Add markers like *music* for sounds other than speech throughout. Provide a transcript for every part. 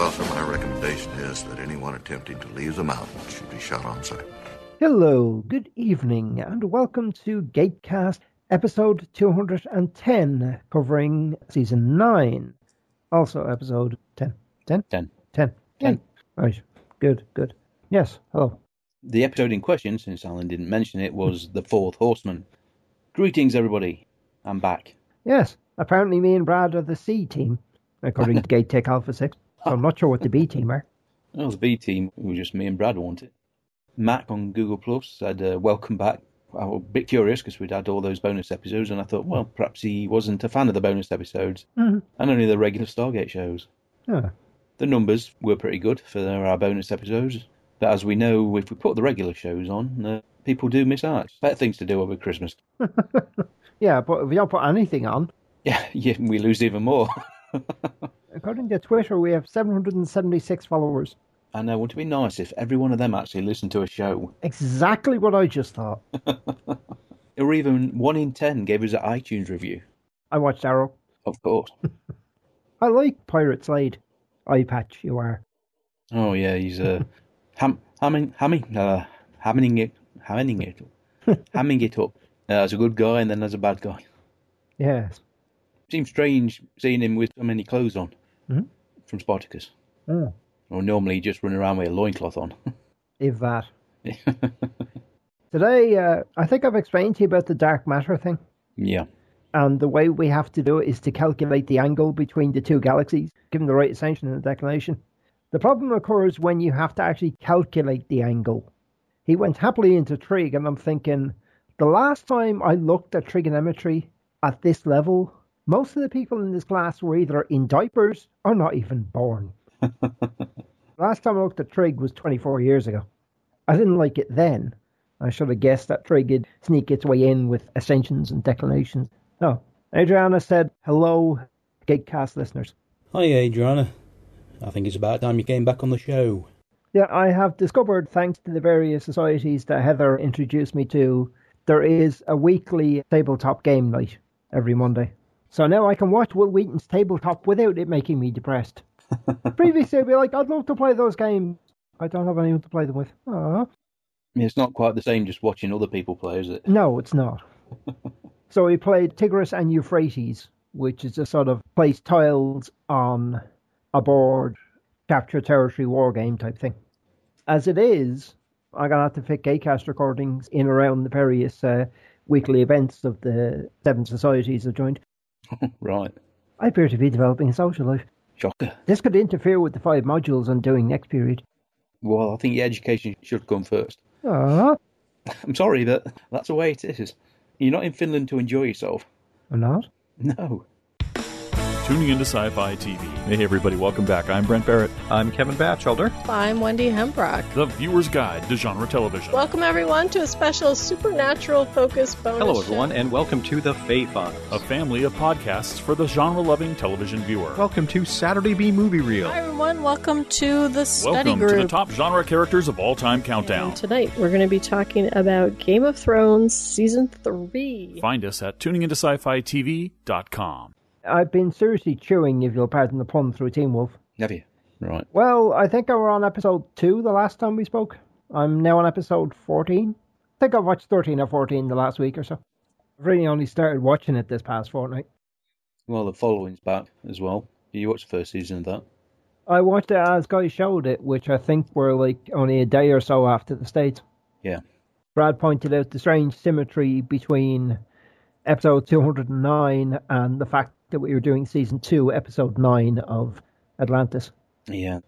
Well, so my recommendation is that anyone attempting to leave the mountain should be shot on sight. Hello, good evening, and welcome to Gatecast episode 210, covering season 9. Also, episode 10. 10? 10. 10. 10. Right, good, good. Yes, hello. The episode in question, since Alan didn't mention it, was The Fourth Horseman. Greetings, everybody. I'm back. Yes, apparently me and Brad are the C team, according to *laughs* Gate Tech Alpha 6. So I'm not sure what the B *laughs* team are. Well, the B team, it was just me and Brad want it. Mac on Google Plus said, uh, Welcome back. I was a bit curious because we'd had all those bonus episodes, and I thought, well, perhaps he wasn't a fan of the bonus episodes Mhm. and only the regular Stargate shows. Ah, The numbers were pretty good for our bonus episodes, but as we know, if we put the regular shows on, uh, people do miss out. Better things to do over Christmas. *laughs* yeah, but if you don't put anything on, *laughs* Yeah, yeah we lose even more. *laughs* according to Twitter, we have 776 followers. And I know, wouldn't it be nice if every one of them actually listened to a show? Exactly what I just thought. *laughs* Or even one in ten gave us an iTunes review. I watched Arrow. Of course. *laughs* I like Pirate Slade. Eye patch, you are. Oh yeah, he's uh, ham, hamming, hamming, uh, hamming it, hamming it, hamming it up uh, as a good guy and then as a bad guy. Yes. Seems strange seeing him with so many clothes on Mhm. from Spartacus. Oh, Or normally he just run around with a loincloth on. *laughs* if that. *laughs* Today, uh, I think I've explained to you about the dark matter thing. yeah. And the way we have to do it is to calculate the angle between the two galaxies, given the right ascension and the declination. The problem occurs when you have to actually calculate the angle. He went happily into trig, and I'm thinking, the last time I looked at trigonometry at this level, most of the people in this class were either in diapers or not even born. *laughs* last time I looked at trig was 24 years ago. I didn't like it then. I should have guessed that trig would sneak its way in with ascensions and declinations. Oh, Adriana said, hello, Gatecast listeners. Hi Adriana. I think it's about time you came back on the show. Yeah, I have discovered, thanks to the various societies that Heather introduced me to, there is a weekly tabletop game night every Monday. So now I can watch Wil Wheaton's tabletop without it making me depressed. *laughs* Previously, I'd be like, I'd love to play those games. I don't have anyone to play them with. Aww. It's not quite the same just watching other people play, is it? No, it's not. *laughs* so we played Tigris and Euphrates, which is a sort of place tiles on a board, capture territory war game type thing. As it is, I'm going to have to fit Gatecast recordings in around the various uh, weekly events of the seven societies I've joined. *laughs* right. I appear to be developing a social life. Shocker. This could interfere with the five modules I'm doing next period. Well, I think your education should come first. Ah, *laughs* I'm sorry, but that's the way it is. You're not in Finland to enjoy yourself. I'm not. No. Tuning into Sci Fi TV. Hey, everybody, welcome back. I'm Brent Barrett, I'm Kevin Batchelder. I'm Wendy Hembrock. the viewer's guide to genre television. Welcome everyone to a special supernatural focused bonus. Hello, show. everyone, and welcome to the Fay Files. a family of podcasts for the genre loving television viewer. Welcome to Saturday B Movie Reel. Hi everyone, welcome to the study Welcome group. to the top genre characters of all time countdown. And tonight we're going to be talking about Game of Thrones season three. Find us at tuningintosci-fi-tv.com. I've been seriously chewing, if you'll pardon the pun, through Teen Wolf. Have you? Right. Well, I think I were on episode two the last time we spoke. I'm now on episode 14. I think I've watched 13 or 14 the last week or so. I've really only started watching it this past fortnight. Well, the following's back as well. You watched the first season of that. I watched it as guys showed it, which I think were like only a day or so after the States. Yeah. Brad pointed out the strange symmetry between episode 209 and the fact that we were doing season 2, episode 9 of Atlantis. Yeah.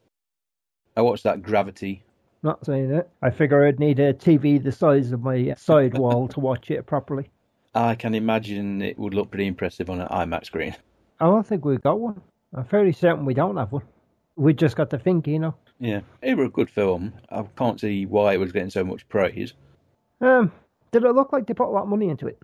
I watched that Gravity. Not saying it. I figure I'd need a TV the size of my side wall to watch it properly. I can imagine it would look pretty impressive on an IMAX screen. I don't think we've got one. I'm fairly certain we don't have one. We just got to think, you know. Yeah, it was a good film. I can't see why it was getting so much praise. Um, did it look like they put a lot of money into it?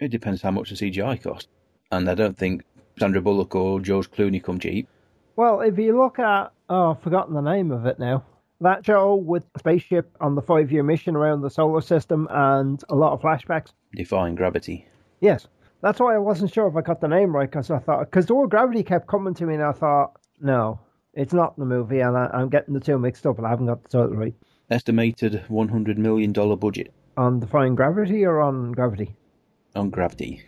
It depends how much the CGI cost. And I don't think Sandra Bullock or George Clooney come cheap. Well, if you look at, oh, I've forgotten the name of it now. That show with a spaceship on the five year mission around the solar system and a lot of flashbacks. Defying gravity. Yes. That's why I wasn't sure if I got the name right because I thought, because the word gravity kept coming to me and I thought, no, it's not the movie and I, I'm getting the two mixed up and I haven't got the title right. Estimated $100 million budget On Defying Gravity or on Gravity? on Gravity.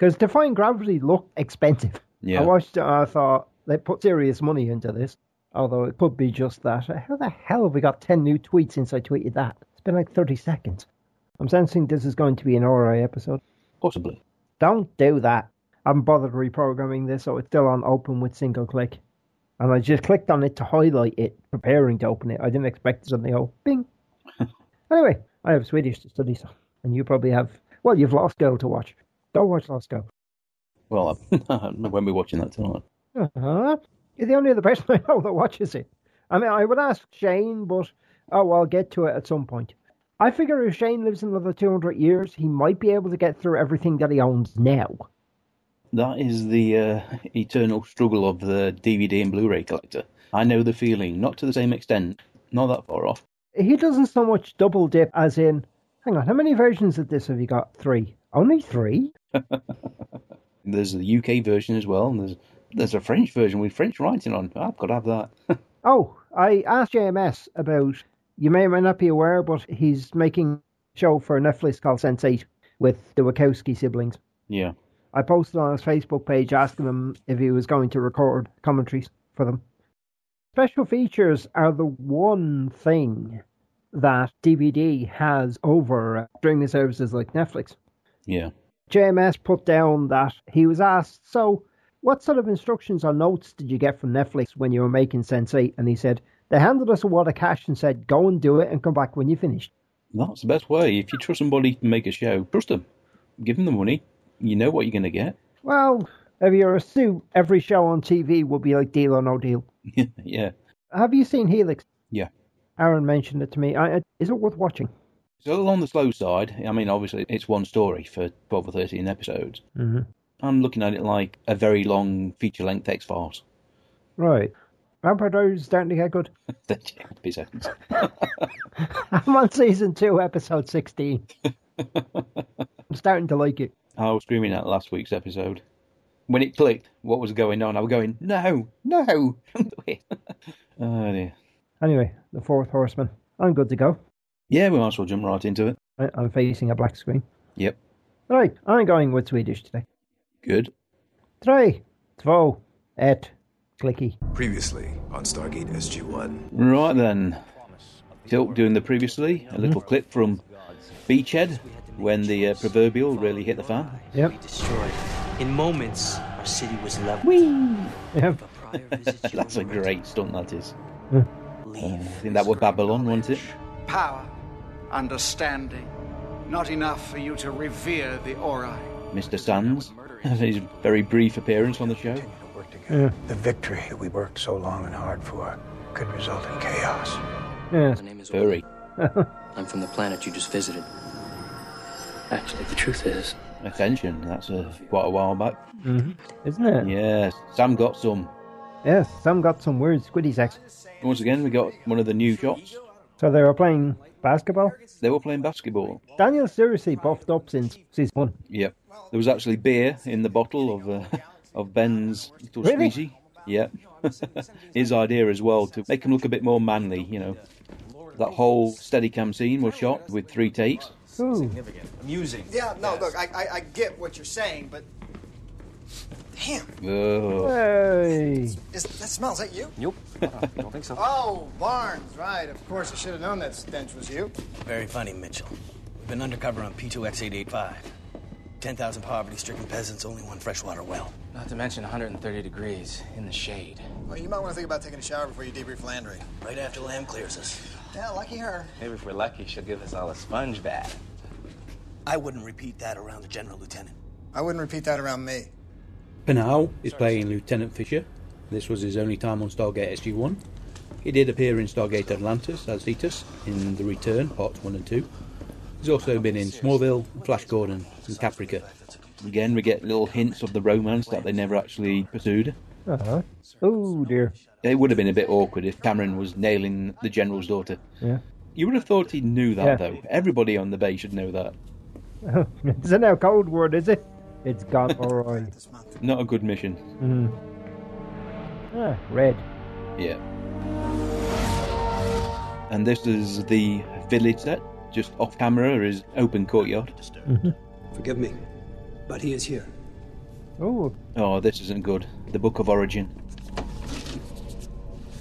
Because Defying Gravity looked expensive. Yeah. I watched it and I thought they put serious money into this. Although it could be just that. How the hell have we got 10 new tweets since I tweeted that? It's been like 30 seconds. I'm sensing this is going to be an RI episode. Possibly. Don't do that. I haven't bothered reprogramming this, so it's still on open with single click. And I just clicked on it to highlight it, preparing to open it. I didn't expect it suddenly go bing. *laughs* anyway, I have Swedish to study, so. And you probably have, well, you've Lost Girl to watch. Go watch Lost Girl. Well, I *laughs* won't be watching that tonight. Uh-huh. You're the only other person *laughs* I know that watches it. I mean, I would ask Shane, but oh, I'll get to it at some point. I figure if Shane lives another 200 years, he might be able to get through everything that he owns now. That is the uh, eternal struggle of the DVD and Blu-ray collector. I know the feeling, not to the same extent, not that far off. He doesn't so much double dip as in, hang on, how many versions of this have you got? Three. Only three? *laughs* There's the UK version as well, and there's there's a French version with French writing on. I've got to have that. *laughs* Oh, I asked JMS about, you may or may not be aware, but he's making a show for Netflix called Sense8 with the Wachowski siblings. yeah. I posted on his Facebook page asking him if he was going to record commentaries for them. Special features are the one thing that DVD has over streaming services like Netflix. Yeah. JMS put down that he was asked, So, what sort of instructions or notes did you get from Netflix when you were making Sense8? And he said, They handed us a wad of cash and said, Go and do it and come back when you're finished. That's the best way. If you trust somebody to make a show, trust them. Give them the money. You know what you're going to get. Well, if you're a suit, every show on TV will be like deal or no deal. *laughs* yeah. Have you seen Helix? Yeah. Aaron mentioned it to me. I, I, is it worth watching? It's a little on the slow side. I mean, obviously, it's one story for 12 or 13 episodes. Mm-hmm. I'm looking at it like a very long feature length X Files. Right. Vampire Diaries is starting *laughs* to get good. 30 seconds. *laughs* I'm on season two, episode 16. I'm starting to like it. I was screaming at last week's episode. When it clicked what was going on, I was going, no, no. *laughs* oh, dear. Anyway, the fourth horseman. I'm good to go. Yeah, we might as well jump right into it. I, I'm facing a black screen. Yep. Right, I'm going with Swedish today. Good. Tre, två, ett, clicky. Previously on Stargate SG-1. Right then. Teal'c doing the previously, a little clip from Beachhead when the uh, proverbial really hit the fan. Yep. destroyed. In moments, our city was leveled. Yep. *laughs* That's a great stunt, that is. Yeah. Uh, I think that was Babylon, wasn't it? Power, understanding, not enough for you to revere the Ori. Mr. Sands, *laughs* his very brief appearance on the show. Yeah. The victory that we worked so long and hard for could result in chaos. Yes. My name is Hurry. *laughs* I'm from the planet you just visited. Actually, the truth is, Attention, that's uh, quite a while back. hmm Isn't it? Yes, Sam got some. Yes, Sam got some weird squiddy sex. Once again, we got one of the new shots. So they were playing basketball. They were playing basketball. Daniel seriously buffed up since season one. Yep. There was actually beer in the bottle of uh, of Ben's little Really? squeezy. Yep. *laughs* His idea as well to make him look a bit more manly, you know. That whole Steadicam scene was shot with three takes. Ooh. Amusing. Yeah, no, look, I, I, I get what you're saying, but. Damn, Ugh. Hey. is, that smells that you? Nope. *laughs* I don't think so. Oh, Barnes, right. Of course, I should have known that stench was you. very funny, Mitchell. We've been undercover on P2X885. 10,000 poverty stricken peasants, only one freshwater well. Not to mention 130 degrees in the shade. Well, you might want to think about taking a shower before you debrief Landry. Right after Lam clears us. Yeah, lucky her. Maybe if we're lucky, she'll give us all a sponge bath. I wouldn't repeat that around the General Lieutenant. I wouldn't repeat that around me. Pinal is playing Lieutenant Fisher. This was his only time on Stargate SG-1. He did appear in Stargate Atlantis as Cetus in The Return, parts 1 and 2. He's also been in Smallville, Flash Gordon, and Caprica. Again, we get little hints of the romance that they never actually pursued. Uh-huh. Oh dear. It would have been a bit awkward if Cameron was nailing the General's daughter. Yeah. You would have thought he knew that, Yeah. though. Everybody on the bay should know that. *laughs* is it now code word, is it? It's gone *laughs* alright. Not a good mission. Mm. Ah, red. Yeah. And this is the village that Just off camera is open courtyard. Forgive me, but he is here. Oh, Oh, this isn't good. The Book of Origin.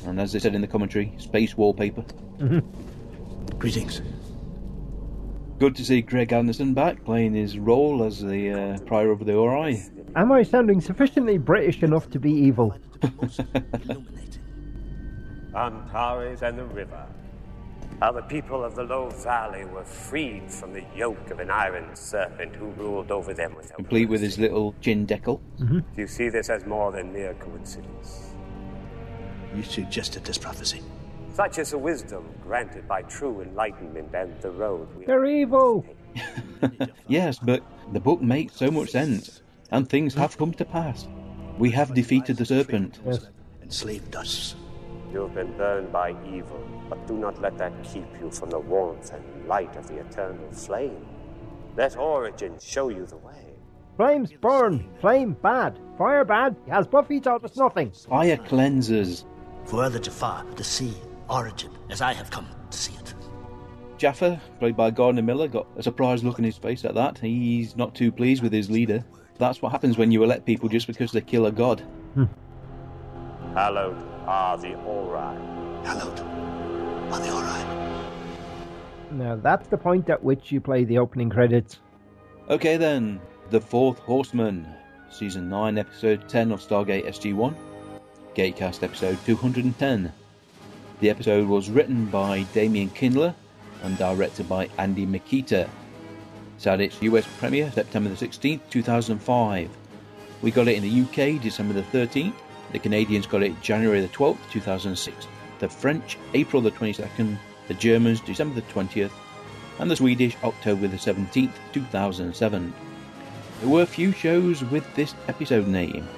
And as they said in the commentary, space wallpaper. Greetings. Good to see Greg Anderson back playing his role as the uh, prior of the Ori. am I sounding sufficiently British enough to be evil? *laughs* Antares and the river. How the people of the low valley were freed from the yoke of an iron serpent who ruled over them without Complete with his little chin decal. Do you see this as more than mere coincidence? You suggested this prophecy. Such is the wisdom granted by true enlightenment and the road we They're evil. *laughs* Yes, but the book makes so much sense, and things have come to pass. We have defeated the serpent. Enslaved us. You've been burned by evil, but do not let that keep you from the warmth and light of the eternal flame. Let Origin show you the way. Flames burn. Flame bad. Fire bad. As Buffy taught us nothing. Fire cleanses. Further to far, to see origin, as I have come to see it. Jaffa, played by Gardner Miller, got a surprised look on his face at that. He's not too pleased with his leader. That's what happens when you elect people just because they kill a god. Hmm. Hallowed are the Ori. Hallowed are the Ori. Now that's the point at which you play the opening credits. Okay then, The Fourth Horseman, Season 9, Episode 10 of Stargate SG-1, Gatecast Episode 210. The episode was written by Damian Kindler and directed by Andy Mikita. It's had its US premiere September the 16th, 2005. We got it in the UK December the 13th. The Canadians got it January the 12th, 2006. The French April the 22nd. The Germans December the 20th. And the Swedish October the 17th, 2007. There were few shows with this episode name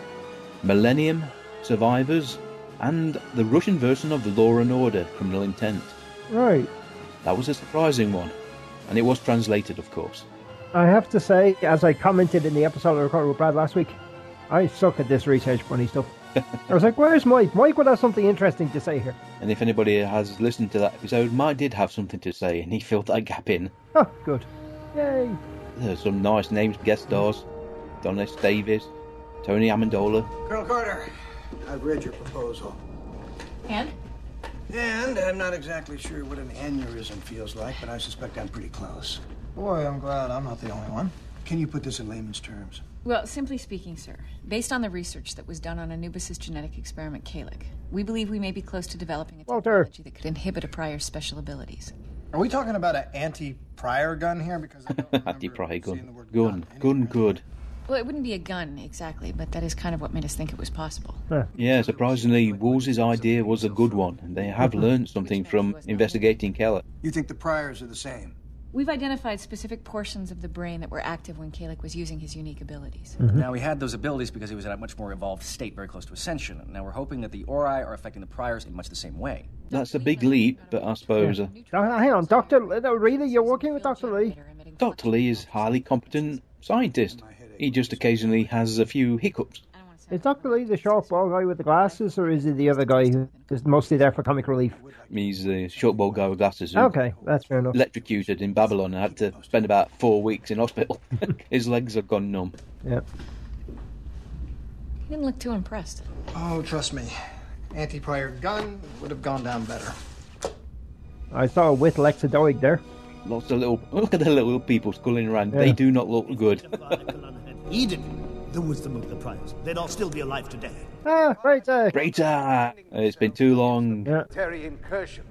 Millennium, Survivors, and the Russian version of the Law and Order Criminal Intent. Right. That was a surprising one. And it was translated, of course. I have to say, as I commented in the episode I recorded with Brad last week, I suck at this research bunny stuff. *laughs* I was like, where's Mike? Mike would have something interesting to say here. And if anybody has listened to that episode, Mike did have something to say, and he filled that gap in. Oh, good. Yay. There's some nice names, guest stars Don S. Davis, Tony Amendola. Colonel Carter, I've read your proposal. And? And I'm not exactly sure what an aneurysm feels like, but I suspect I'm pretty close. Boy, I'm glad I'm not the only one. Can you put this in layman's terms? Well, simply speaking, sir, based on the research that was done on Anubis' genetic experiment Khalek, we believe we may be close to developing a Walter. technology that could inhibit a prior's special abilities. Are we talking about an anti-prior gun here? Because *laughs* Anti Prior gun. Gun. Gun good. Well, it wouldn't be a gun exactly, but that is kind of what made us think it was possible. Yeah, surprisingly, Wools's idea was a good one, and they have learned something from investigating Khalek. You think the priors are the same? We've identified specific portions of the brain that were active when Khalek was using his unique abilities. Now, he had those abilities because he was in a much more evolved state, very close to ascension. Now, we're hoping that the Ori are affecting the priors in much the same way. That's a big leap, but I suppose uh, Uh, hang on, Doctor. Uh, really, you're working with Doctor Lee? Dr. Lee is a highly competent scientist. He just occasionally has a few hiccups. Is Doctor Lee the short bald guy with the glasses, or is he the other guy who is mostly there for comic relief? He's the short bald guy with glasses. Okay, that's fair enough. Electrocuted in Babylon and had to spend about four weeks in hospital. *laughs* His legs have gone numb. Yep. He didn't look too impressed. Oh, trust me, anti-prior gun would have gone down better. I saw a with Lexadoic there. Lots of little *laughs* look at the little people sculling around. Yeah. They do not look good. *laughs* Eden, the wisdom of the priors. They'd all still be alive today. Ah, right. Greater. Uh, It's been too long. Military incursion.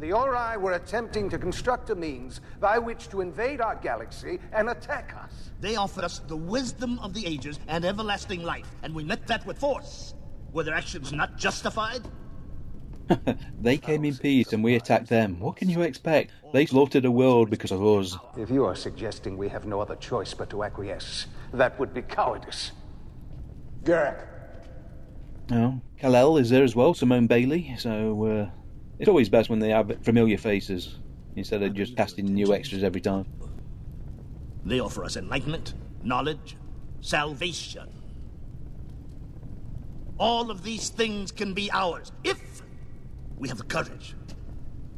The Ori were attempting to construct a means by which to invade our galaxy and attack us. They offered us the wisdom of the ages and everlasting life, and we met that with force. Were their actions not justified? *laughs* They came in peace and we attacked them. What can you expect? They slaughtered a world because of us. If you are suggesting we have no other choice but to acquiesce, that would be cowardice. Gerak. No, Kal-El is there as well, Simone Bailey. So uh, it's always best when they have familiar faces instead of just casting new extras every time. They offer us enlightenment, knowledge, salvation. All of these things can be ours if we have the courage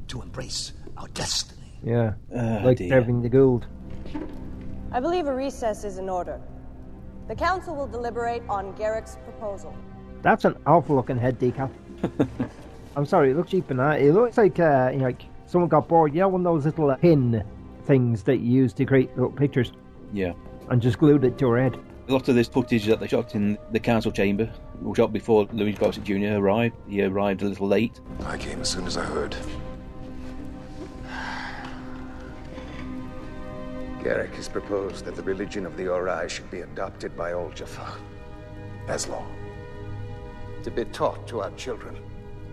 to embrace our destiny. Yeah, Ah, like dear. Irving the Gould. I believe a recess is in order. The council will deliberate on Gerak's proposal. That's an awful looking head decal. *laughs* I'm sorry, it looks cheap and that. It looks like uh, you know, like someone got bored. You know, one of those little uh, pin things that you use to create little pictures, Yeah. and just glued it to her head. A lot of this footage that they shot in the council chamber was shot before Louis Gossett Jr. arrived. He arrived a little late. I came as soon as I heard. Gerak has proposed that the religion of the Ori should be adopted by all Jaffa. As law. To be taught to our children.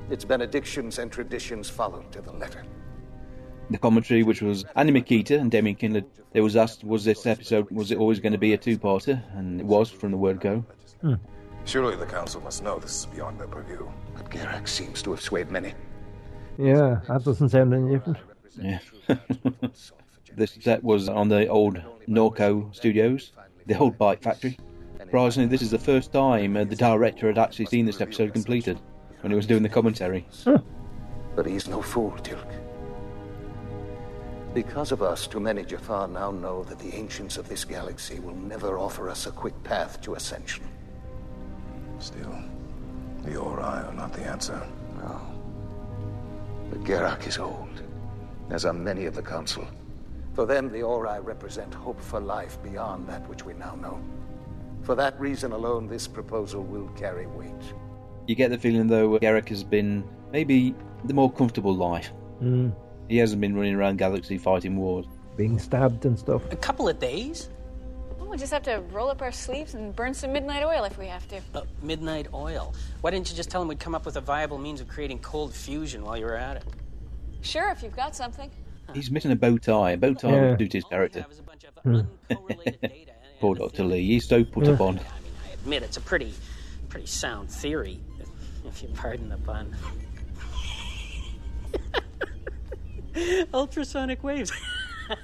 Its benedictions and traditions followed to the letter. The commentary, which was Andy Mikita and Damian Kindler, they was asked, was this episode, was it always going to be a two-parter? And it was from the word go. Surely the council must know this is beyond their purview. But Gerak seems to have swayed many. Yeah, that doesn't sound any different. Yeah. *laughs* this set was on the old Norco studios, the old bike factory. Surprisingly, this is the first time uh, the director had actually seen this episode completed when he was doing the commentary. But he's no fool, Teal'c. Because of us, too many Jaffa now know that the ancients of this galaxy will never offer us a quick path to ascension. Still, the Ori are not the answer. No. But Gerak is old, as are many of the Council. For them, the Ori represent hope for life beyond that which we now know. For that reason alone, this proposal will carry weight. You get the feeling, though, Gerak has been maybe the more comfortable life. Mm, He hasn't been running around Galaxy fighting wars. being stabbed and stuff. A couple of days? Well, we just have to roll up our sleeves and burn some midnight oil if we have to. Uh, midnight oil. Why didn't you just tell him we'd come up with a viable means of creating cold fusion while you were at it? Sure, if you've got something. He's missing a bow tie. A bow tie Yeah. would suit his character. Hmm. *laughs* Poor Dr. Lee. He's so put Yeah. I mean, I admit it's a pretty, pretty sound theory, if you pardon the pun. *laughs* *laughs* Ultrasonic waves. *laughs* oh,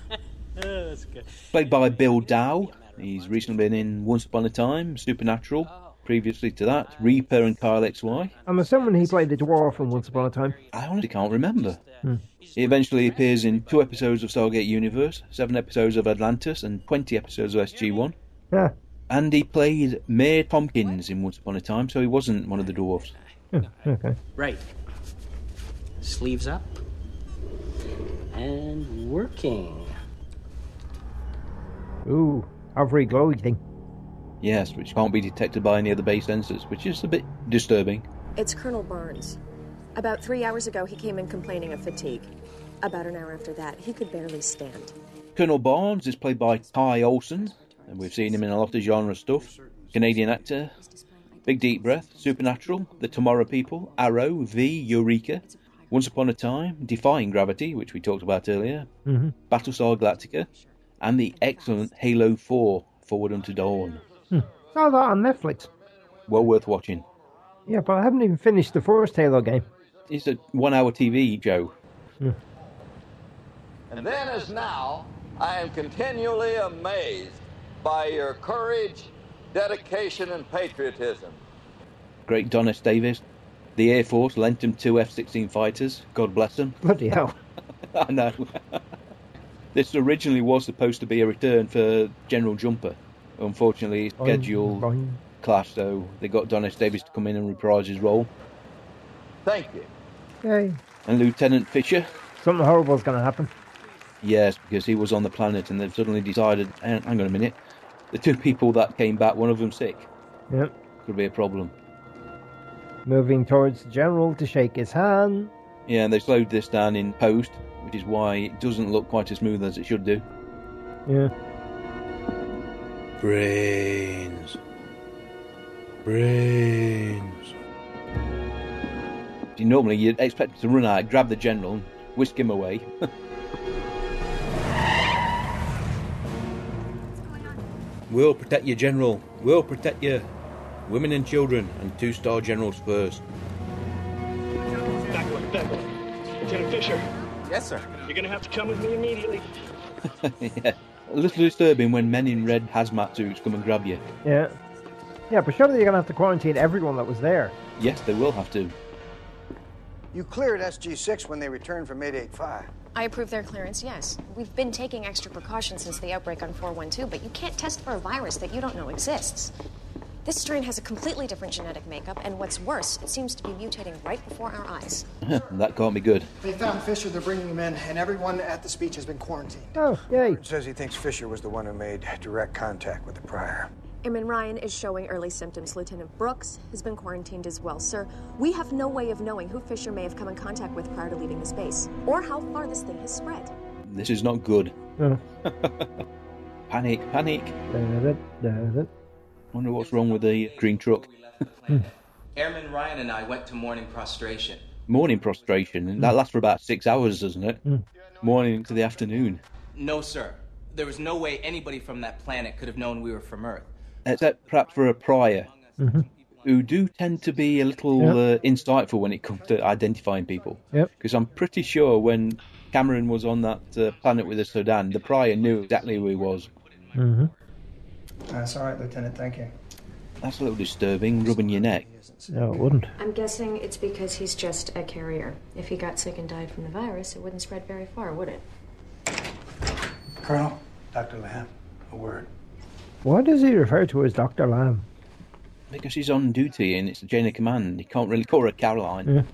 that's good. Played by Bill Dow. He's recently been in Once Upon a Time, Supernatural. Previously to that, Reaper and Kyle XY. I'm assuming he played the dwarf in Once Upon a Time. I honestly can't remember. Hmm. He eventually appears in two episodes of Stargate Universe, seven episodes of Atlantis, and 20 episodes of SG1. Yeah. And he played Mayor Tompkins in Once Upon a Time, so he wasn't one of the dwarfs. Hmm, okay. Right. Sleeves up. And working. Ooh, every glowy thing. Yes, which can't be detected by any of the base sensors, which is a bit disturbing. It's Colonel Barnes. About three hours ago, he came in complaining of fatigue. About an hour after that, he could barely stand. Colonel Barnes is played by Ty Olsson, and we've seen him in a lot of genre stuff. Canadian actor. Big Deep Breath, Supernatural, The Tomorrow People, Arrow, V, Eureka, Once Upon a Time, Defying Gravity, which we talked about earlier, Mhm. Battlestar Galactica, and the excellent Halo 4, Forward Unto Dawn. Hmm. Saw that on Netflix. Well worth watching. Yeah, but I haven't even finished the first Halo game. It's a one hour TV, Joe. And then, as now, I am continually amazed by your courage, dedication, and patriotism. Great Don S. Davis. The Air Force lent him two F 16 fighters. God bless them. *laughs* Bloody hell. *laughs* I know. this originally was supposed to be a return for General Jumper. Unfortunately, Boing, schedule boing. clashed, so they got Don S. Davis to come in and reprise his role. Thank you. Yay. And Lieutenant Fisher, Something horrible's going to happen. yes, because he was on the planet and they've suddenly decided, hang hang on a minute, the two people that came back, one of them sick. Yep. Could be a problem. Moving towards the general to shake his hand. Yeah, and they slowed this down in post, which is why it doesn't look quite as smooth as it should do. Yeah. Brains. Brains. See, normally you'd expect to run out, grab the general, and whisk him away. *laughs* we'll protect you, General. We'll protect you. Women and children, and two star generals first. Back one. Lieutenant Fisher, Yes, sir. you're gonna have to come with me immediately. *laughs* yeah. A little disturbing when men in red hazmat suits come and grab you. Yeah. Yeah, but surely you're going to have to quarantine everyone that was there. Yes, they will have to. You cleared SG6 when they returned from 885. I approve their clearance, yes. We've been taking extra precautions since the outbreak on 412, but you can't test for a virus that you don't know exists. This strain has a completely different genetic makeup, and what's worse, it seems to be mutating right before our eyes. *laughs* that can't be good. They found Fisher, they're bringing him in, and everyone at the speech has been quarantined. Oh, yay. Says he thinks Fisher was the one who made direct contact with the prior. Airman Ryan is showing early symptoms. Lieutenant Brooks has been quarantined as well. Sir, we have no way of knowing who Fisher may have come in contact with prior to leaving his base, or how far this thing has spread. This is not good. Oh. *laughs* Panic, panic. Da-da, da-da. I wonder what's wrong with the green truck. *laughs* Airman Ryan and I went to morning prostration. Morning prostration, and that lasts for about six hours, doesn't it? Mm. Morning to the afternoon. No, sir. There was no way anybody from that planet could have known we were from Earth. Except perhaps for a prior, Mhm. who do tend to be a little Yep. uh, insightful when it comes to identifying people. Yep. Because I'm pretty sure when Cameron was on that uh, planet with the Sodan, the prior knew exactly who he was. Mm-hmm. That's all right, Lieutenant. Thank you. That's a little disturbing, rubbing your neck. No, it wouldn't. I'm guessing it's because he's just a carrier. If he got sick and died from the virus, it wouldn't spread very far, would it? Colonel, Dr. Lam, a word. Why does he refer to her as Dr. Lam? Because she's on duty and it's the chain of command. He can't really call her Caroline.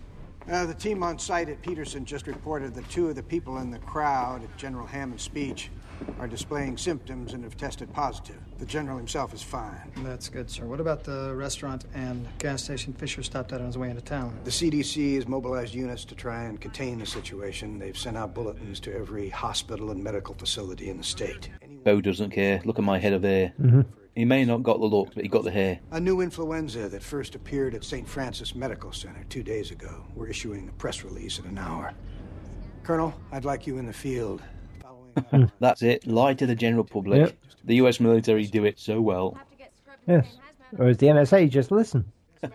Yeah. Uh, the team on site at Peterson just reported that two of the people in the crowd at General Hammond's speech are displaying symptoms and have tested positive. The general himself is fine. That's good, sir. What about the restaurant and gas station Fisher stopped at on his way into town? The CDC has mobilized units to try and contain the situation. They've sent out bulletins to every hospital and medical facility in the state. Bo doesn't care. Look at my head of hair. Mhm. He may not got the look, but he got the hair. A new influenza that first appeared at St. Francis Medical Center two days ago. We're issuing a press release in an hour. Colonel, I'd like you in the field. That's it. Lie to the general public. Yep. The US military do it so well. Yes. Whereas the NSA just listen. *laughs*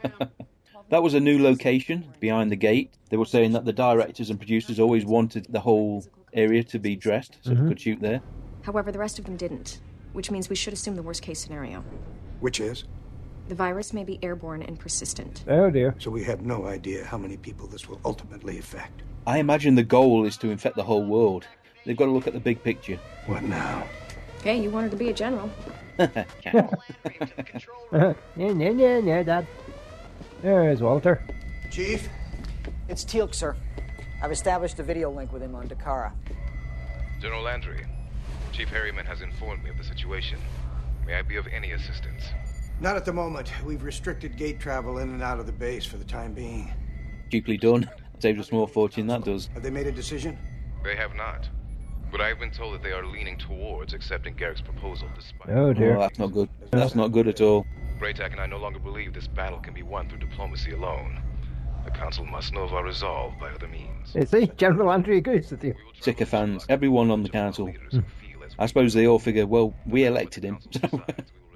That was a new location behind the gate. They were saying that the directors and producers always wanted the whole area to be dressed so Mhm. they could shoot there. However, the rest of them didn't, which means we should assume the worst case scenario. Which is? The virus may be airborne and persistent. Oh dear. So we have no idea how many people this will ultimately affect. I imagine the goal is to infect the whole world. They've got to look at the big picture. What now? Okay, you wanted to be a general. *laughs* *laughs* yeah, yeah, yeah, yeah, Dad. There's Walter. Chief? It's Teal'c, sir. I've established a video link with him on Dakara. General Landry, Chief Harriman has informed me of the situation. May I be of any assistance? Not at the moment. We've restricted gate travel in and out of the base for the time being. Cheaply done. Saves a small fortune, that does. Have they made a decision? They have not. But I have been told that they are leaning towards accepting Gerak's proposal despite. Oh dear. Oh, that's not good. That's not good at all. Bra'tac and I no longer believe this battle can be won through diplomacy alone. The Council must know of our resolve by other means. You see, General Andrew agrees with you. Sycophants. Everyone on the council. I suppose they all figure, well, we elected him. *laughs*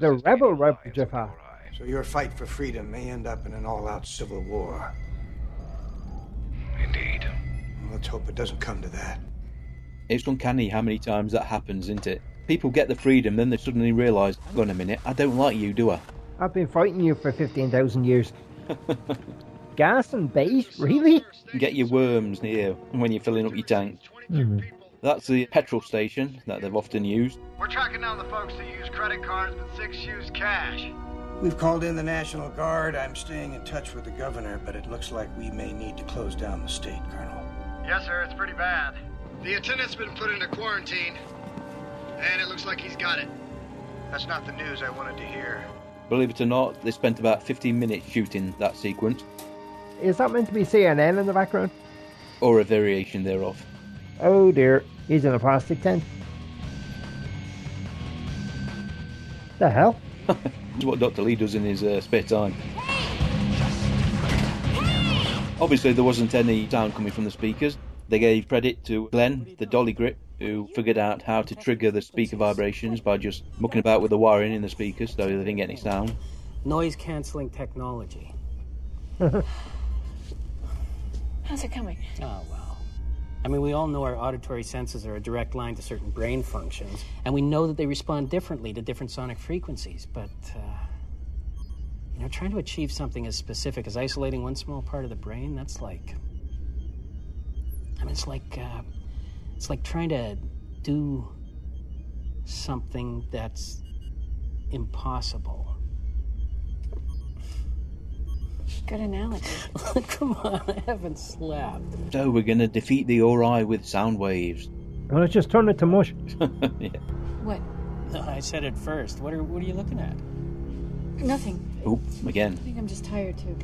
The rebel Rajapal. So your fight for freedom may end up in an all-out civil war. Indeed. Let's hope it doesn't come to that. It's uncanny how many times that happens, isn't it? People get the freedom, then they suddenly realise, hang on a minute, I don't like you, do I? I've been fighting you for 15,000 years. *laughs* Gas and bait? Really? Get your worms near when you're filling up your tank. Mhm. That's the petrol station that they've often used. We're tracking down the folks that use credit cards, but six use cash. We've called in the National Guard. I'm staying in touch with the governor, but it looks like we may need to close down the state, Colonel. Yes, sir, it's pretty bad. The attendant's been put into quarantine, and it looks like he's got it. That's not the news I wanted to hear. Believe it or not, they spent about 15 minutes shooting that sequence, Is that meant to be CNN in the background? or a variation thereof. Oh dear, he's in a plastic tent. The hell? *laughs* It's what Dr. Lee does in his uh, spare time. Obviously, there wasn't any sound coming from the speakers. They gave credit to Glenn, the dolly grip, who figured out how to trigger the speaker vibrations by just mucking about with the wiring in the speakers so they didn't get any sound. Noise canceling technology. *laughs* How's it coming? Oh, well. I mean, we all know our auditory senses are a direct line to certain brain functions, and we know that they respond differently to different sonic frequencies, but, uh, you know, trying to achieve something as specific as isolating one small part of the brain, that's like. I mean, it's like, uh, it's like trying to do something that's impossible. Good analogy. *laughs* Come on, I haven't slept. So we're gonna defeat the Ori with sound waves. Well, let's just turn it to mush. *laughs* yeah. What? No, I said it first. What are What are you looking at? Nothing. Oop, again. I think I'm just tired too.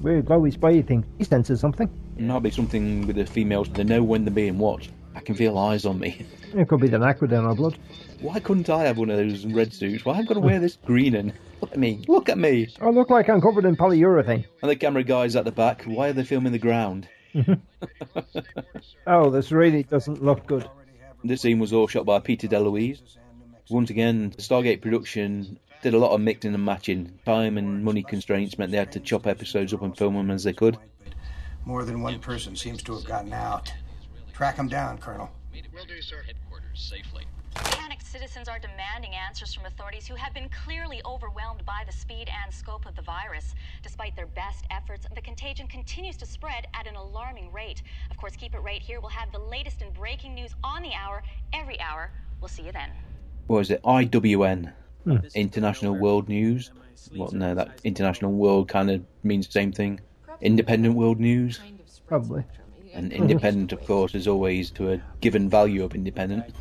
Weird glowy spray thing. He senses something. It might be something with the females. They know when they're being watched. I can feel eyes on me. It could be the acrid in our blood. Why couldn't I have one of those red suits? Why have I got to wear this green and look at me? Look at me! I look like I'm covered in polyurethane. And the camera guys at the back. Why are they filming the ground? *laughs* Oh, this really doesn't look good. This scene was all shot by Peter DeLuise. Once again, Stargate production did a lot of mixing and matching. Time and money constraints meant they had to chop episodes up and film them as they could. More than one person seems to have gotten out. Track them down, Colonel. Will do, sir. Headquarters safely. Panicked citizens are demanding answers from authorities who have been clearly overwhelmed by the speed and scope of the virus. Despite their best efforts, the contagion continues to spread at an alarming rate. Of course, keep it right here. We'll have the latest in breaking news on the hour, every hour. We'll see you then. What was it? IWN. Hmm. International World News. Well, no, that international world kind of means the same thing. Independent World News. Probably. And independent, of course, is always to a given value of independent.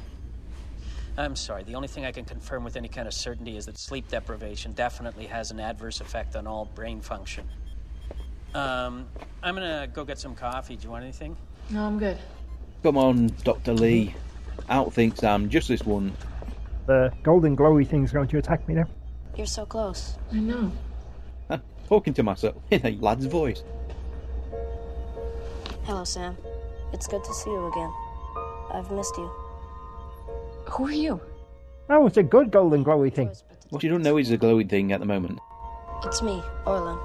I'm sorry. The only thing I can confirm with any kind of certainty is that sleep deprivation definitely has an adverse effect on all brain function. Um, I'm gonna go get some coffee. Do you want anything? No, I'm good. Come on, Dr. Lee. Outthink Sam, just this one. The golden glowy thing's going to attack me now. You're so close. I know. Talking to myself *laughs* in a lad's voice. Hello, Sam. It's good to see you again. I've missed you. Who are you? Oh, it's a good golden glowy thing. What you don't know is a glowing thing at the moment. It's me, Orlin.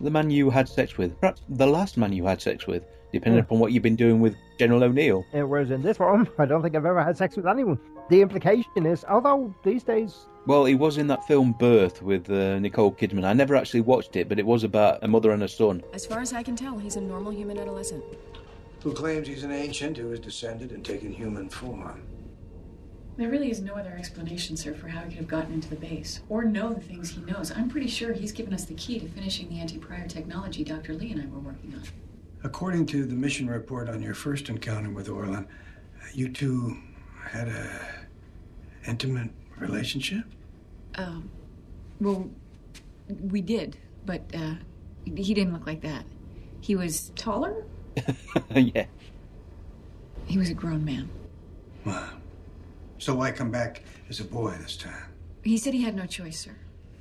The man you had sex with. Perhaps the last man you had sex with, depending upon what you've been doing with General O'Neill. Whereas in this one, *laughs* I don't think I've ever had sex with anyone. The implication is, although these days, Well, he was in that film Birth with uh, Nicole Kidman. I never actually watched it, but it was about a mother and a son. As far as I can tell, he's a normal human adolescent. Who claims he's an ancient who has descended and taken human form. There really is no other explanation, sir, for how he could have gotten into the base or know the things he knows. I'm pretty sure he's given us the key to finishing the anti-prior technology Dr. Lee and I were working on. According to the mission report on your first encounter with Orlin, you two had a intimate relationship? Um, well, we did, but uh, he didn't look like that. He was taller. *laughs* yeah. He was a grown man. Wow. So why come back as a boy this time? He said he had no choice, sir.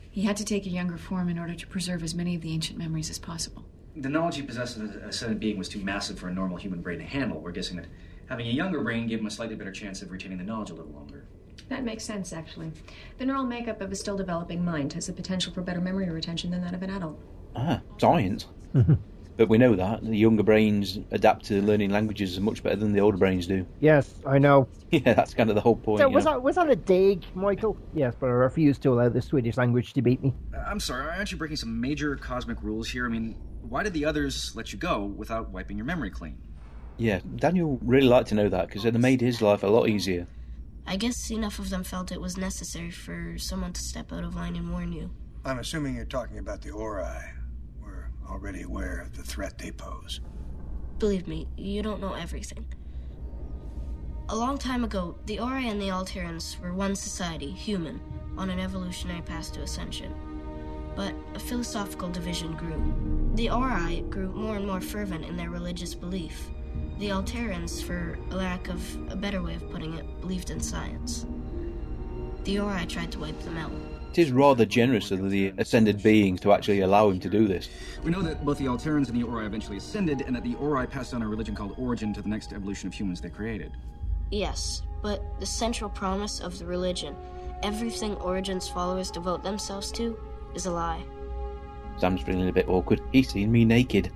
He had to take a younger form in order to preserve as many of the ancient memories as possible. The knowledge he possessed of the ascended being was too massive for a normal human brain to handle. We're guessing that having a younger brain gave him a slightly better chance of retaining the knowledge a little longer. That makes sense, actually. The neural makeup of a still developing mind has the potential for better memory retention than that of an adult. Ah, science. *laughs* but we know that the younger brains adapt to learning languages much better than the older brains do. yes, I know. *laughs* Yeah, that's kind of the whole point. So was know? that was that a dig, Michael? Yes, but I refuse to allow the Swedish language to beat me. Uh, I'm sorry, aren't you breaking some major cosmic rules here? I mean, why did the others let you go without wiping your memory clean? Yeah, Daniel really liked to know that because it made his life a lot easier. I guess enough of them felt it was necessary for someone to step out of line and warn you. I'm assuming you're talking about the Ori. We're already aware of the threat they pose. Believe me, you don't know everything. A long time ago, the Ori and the Alterans were one society, human, on an evolutionary path to ascension. But a philosophical division grew. The Ori grew more and more fervent in their religious belief. The Alterans, for lack of a better way of putting it, believed in science. The Ori tried to wipe them out. It is rather generous of the ascended beings to actually allow him to do this. We know that both the Alterans and the Ori eventually ascended, and that the Ori passed on a religion called Origin to the next evolution of humans they created. Yes, but the central promise of the religion, everything Origin's followers devote themselves to, is a lie. Sam's feeling a bit awkward. He's seen me naked.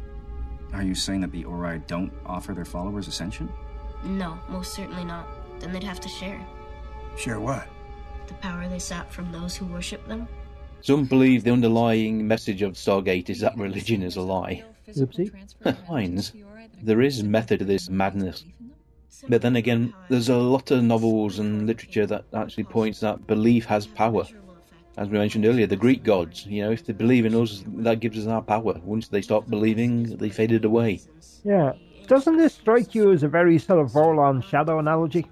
Are you saying that the Ori don't offer their followers ascension? No, most certainly not. Then they'd have to share. Share what? The power they sap from those who worship them. Some believe the underlying message of Stargate is that religion is a lie. Oopsie. *laughs* Hines, there is method to this madness. But then again, there's a lot of novels and literature that actually points that belief has power. As we mentioned earlier, the Greek gods, you know, if they believe in us, that gives us our power. Once they stop believing, they faded away. Yeah. Doesn't this strike you as a very sort of Vorlon shadow analogy?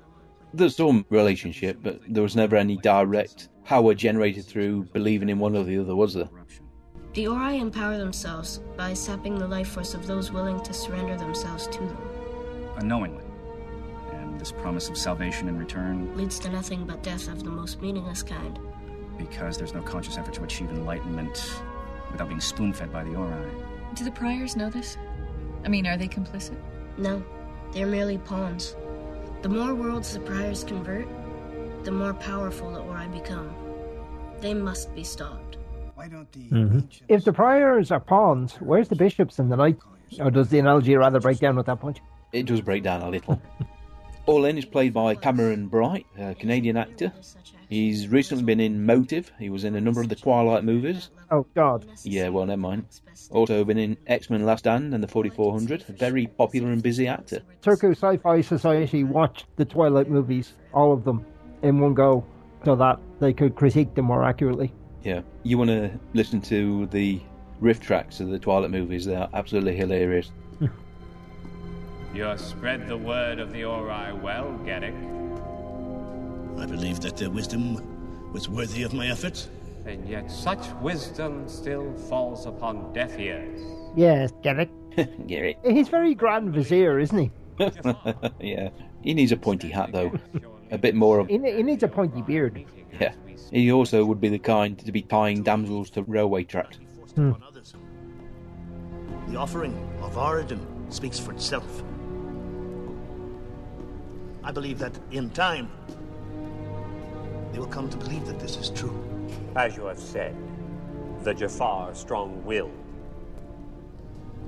There's some relationship, but there was never any direct power generated through believing in one or the other, was there? The Ori empower themselves by sapping the life force of those willing to surrender themselves to them. Unknowingly. And this promise of salvation in return, Leads to nothing but death of the most meaningless kind. Because there's no conscious effort to achieve enlightenment without being spoon fed by the Ori. Do the priors know this? I mean, are they complicit? No, they're merely pawns. The more worlds the priors convert, the more powerful the Ori become. They must be stopped. Why don't the Mm-hmm. If the priors are pawns, where's the bishops and the knights? Or does the analogy rather break down at that point? It does break down a little. *laughs* Orlin is played by Cameron Bright, a Canadian actor. He's recently been in Motive. He was in a number of the Twilight movies. Oh, God. Yeah, well, never mind. Also been in X Men Last Stand and the 4400. A very popular and busy actor. Turku Sci Fi Society watched the Twilight movies, all of them, in one go, so that they could critique them more accurately. Yeah. You want to listen to the RiffTrax of the Twilight movies, they're absolutely hilarious. *laughs* You have spread the word of the Ori well, Gerak. I believe that their wisdom was worthy of my efforts. And yet such wisdom still falls upon deaf ears. Yes, Gerak. *laughs* Gerak. He's very Grand Vizier, isn't he? *laughs* yeah. He needs a pointy hat, though. A bit more of. He, he needs a pointy beard. Yeah. He also would be the kind to be tying damsels to railway tracks. Hmm. The offering of Origin speaks for itself. I believe that in time, they will come to believe that this is true. As you have said, the Jaffa strong will.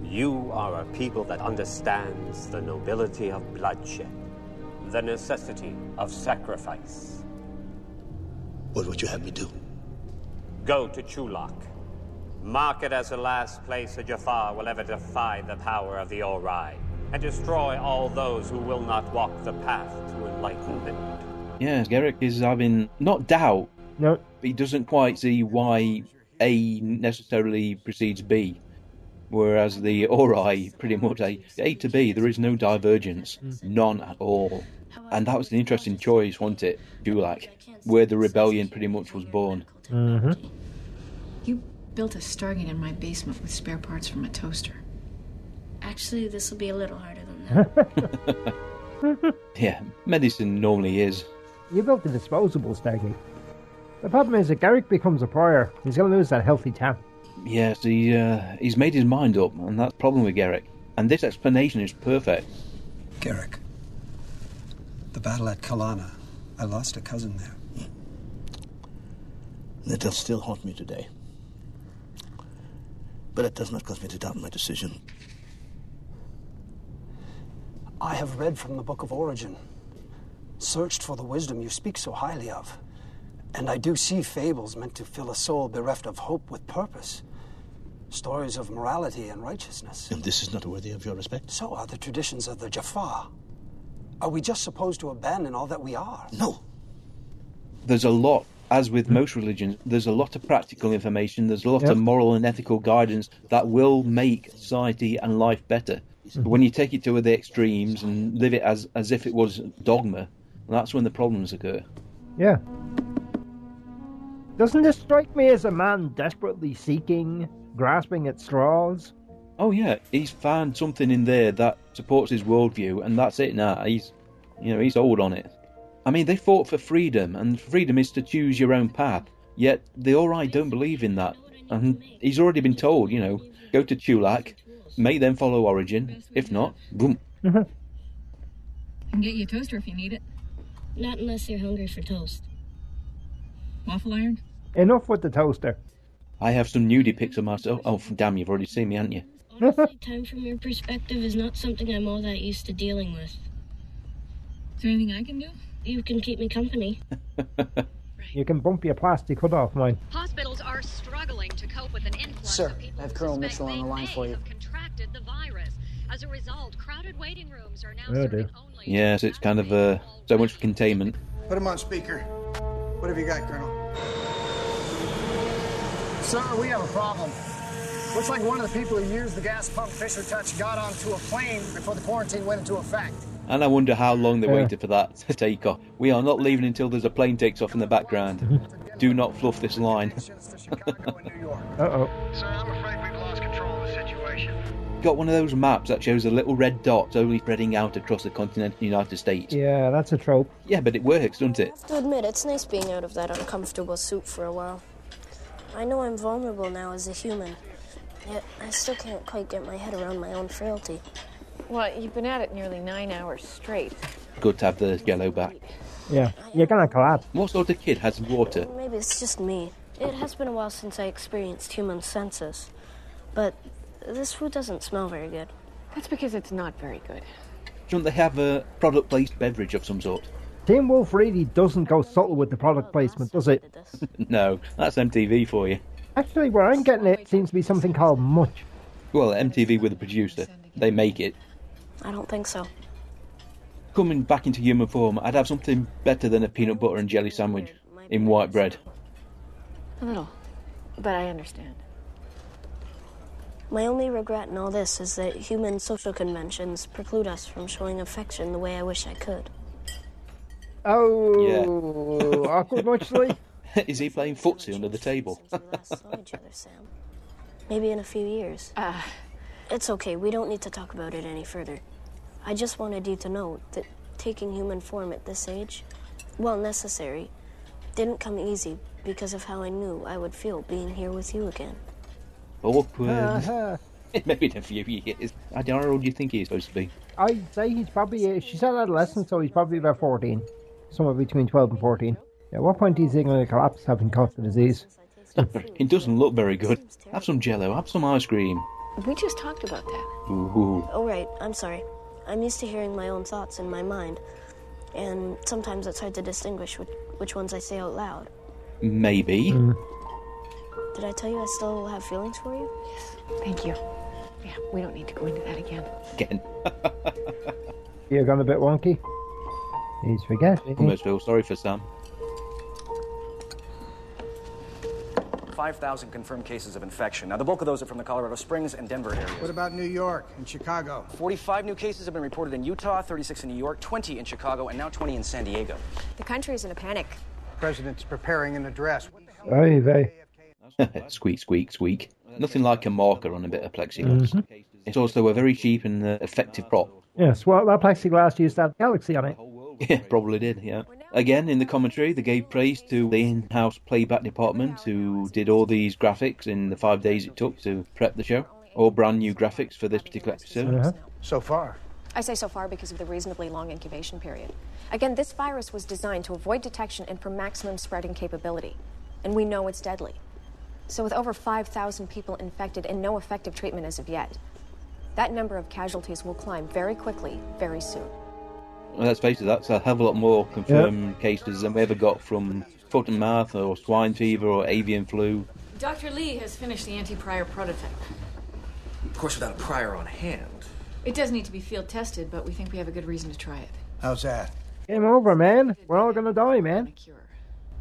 You are a people that understands the nobility of bloodshed, the necessity of sacrifice. What would you have me do? Go to Chulak. Mark it as the last place a Jaffa will ever defy the power of the Ori, and destroy all those who will not walk the path to enlightenment. Yes, Gerak is having not doubt, no. but he doesn't quite see why A necessarily precedes B. Whereas the Ori pretty much A, A to B, there is no divergence, none at all. And that was an interesting choice, wasn't it, Chulak, where the rebellion pretty much was born. Mm-hmm. You built a Stargate in my basement with spare parts from a toaster. Actually, this will be a little harder than that. *laughs* Yeah, medicine normally is. You built a disposable Stargate. The problem is that Gerak becomes a prior. He's going to lose that healthy tan. Yes, he uh, he's made his mind up, and that's the problem with Gerak. And this explanation is perfect. Gerak. The battle at Kalana. I lost a cousin there. That does still haunt me today. But it does not cause me to doubt my decision. I have read from the Book of Origin, searched for the wisdom you speak so highly of. And I do see fables meant to fill a soul bereft of hope with purpose. Stories of morality and righteousness. And this is not worthy of your respect? So are the traditions of the Jaffa. Are we just supposed to abandon all that we are? No. There's a lot, as with most religions, there's a lot of practical information, there's a lot Yep. of moral and ethical guidance that will make society and life better. But when you take it to the extremes and live it as, as if it was dogma, that's when the problems occur. Yeah. Doesn't this strike me as a man desperately seeking, grasping at straws? Oh yeah, he's found something in there that supports his worldview, and that's it now. He's, you know, he's old on it. I mean, they fought for freedom, and freedom is to choose your own path. Yet the Ori don't believe in that, and he's already been told, you know, go to Chulak, may then follow Origin. If not, boom. Mm-hmm. I can get you a toaster if you need it. Not unless you're hungry for toast. Waffle iron? Enough with the toaster. I have some nudie pics of myself. Oh, damn, you've already seen me, haven't you? Honestly, *laughs* time from your perspective is not something I'm all that used to dealing with. Is there anything I can do? You can keep me company. *laughs* You can bump your plastic hood off mine. Hospitals are struggling to cope with an influx Sir, of people I have who Colonel Mitchell on the line for you. have contracted the virus. As a result, crowded waiting rooms are now Oh, dear. Yes, it's kind of uh, so much for containment. Put him on speaker. What have you got, Colonel? Sir, we have a problem. Looks like one of the people who used the gas pump Fisher Touch got onto a plane before the quarantine went into effect. And I wonder how long they Yeah. waited for that to take off. We are not leaving until there's a plane takes off in the background. Do not fluff this line. Uh oh. Sir, I'm afraid we've lost control of the situation. Got one of those maps that shows a little red dot slowly spreading out across the continental United States. Yeah, that's a trope. Yeah, but it works, doesn't it? have to admit, it's nice being out of that uncomfortable suit for a while. I know I'm vulnerable now as a human, yet I still can't quite get my head around my own frailty. Well, you've been at it nearly nine hours straight. Good to have the yellow back. Yeah, you're gonna collapse. What sort of kid has water? Maybe it's just me. It has been a while since I experienced human senses, but this food doesn't smell very good. That's because it's not very good. Shouldn't they have a product placed beverage of some sort? Teen Wolf really doesn't go subtle with the product placement, does it? *laughs* no, that's MTV for you. Actually, where I'm getting it seems to be something called Much. Well, MTV with the producer. They make it. I don't think so. Coming back into human form, I'd have something better than a peanut butter and jelly sandwich in white bread. A little. But I understand. My only regret in all this is that human social conventions preclude us from showing affection the way I wish I could. Oh, awkward muchly. *laughs* Is he playing footsie under the table? Sam. Maybe in a few years. Ah, it's okay, we don't need to talk about it any further. I just wanted you to know that taking human form at this age, while necessary, didn't come easy because of how I knew I would feel being here with you again. Awkward. *laughs* *laughs* Maybe in a few years. I don't know how old do you think he's supposed to be. I'd say he's probably, uh, she said adolescent, so he's probably about 14. Somewhere between 12 and 14. At what point is he going to collapse having caught the disease? it doesn't look very good. Have some jello, have some ice cream. We just talked about that. Ooh. Oh, right, I'm sorry. I'm used to hearing my own thoughts in my mind, and sometimes it's hard to distinguish which, which ones I say out loud. Maybe. Did I tell you I still have feelings for you? Yes. Thank you. Yeah, we don't need to go into that again. Again. *laughs* You're gone a bit wonky? He's forgetting. Almost feel sorry for Sam. 5,000 confirmed cases of infection. Now, the bulk of those are from the Colorado Springs and Denver areas. What about New York and Chicago? 45 new cases have been reported in Utah, 36 in New York, 20 in Chicago, and now 20 in San Diego. The country is in a panic. The President's preparing an address. Oy vey. *laughs* squeak, squeak, squeak. Nothing like a marker on a bit of plexiglass. Mhm. It's also a very cheap and uh, effective prop. Yes, well, that plexiglass used to have Galaxy on it. *laughs* Yeah, probably did, yeah. Again, in the commentary, they gave praise to the in house playback department who did all these graphics in the five days it took to prep the show. All brand new graphics for this particular episode. So far. I say so far because of the reasonably long incubation period. Again, this virus was designed to avoid detection and for maximum spreading capability. And we know it's deadly. So, with over 5,000 people infected and no effective treatment as of yet, that number of casualties will climb very quickly, very soon. Well, let's face it, that's a hell of a lot more confirmed cases than we ever got from foot and mouth or swine fever or avian flu. Dr. Lee has finished the anti prior prototype. Of course, without a prior on hand. It does need to be field tested, but we think we have a good reason to try it. How's that? Game over, man. We're all gonna die, man.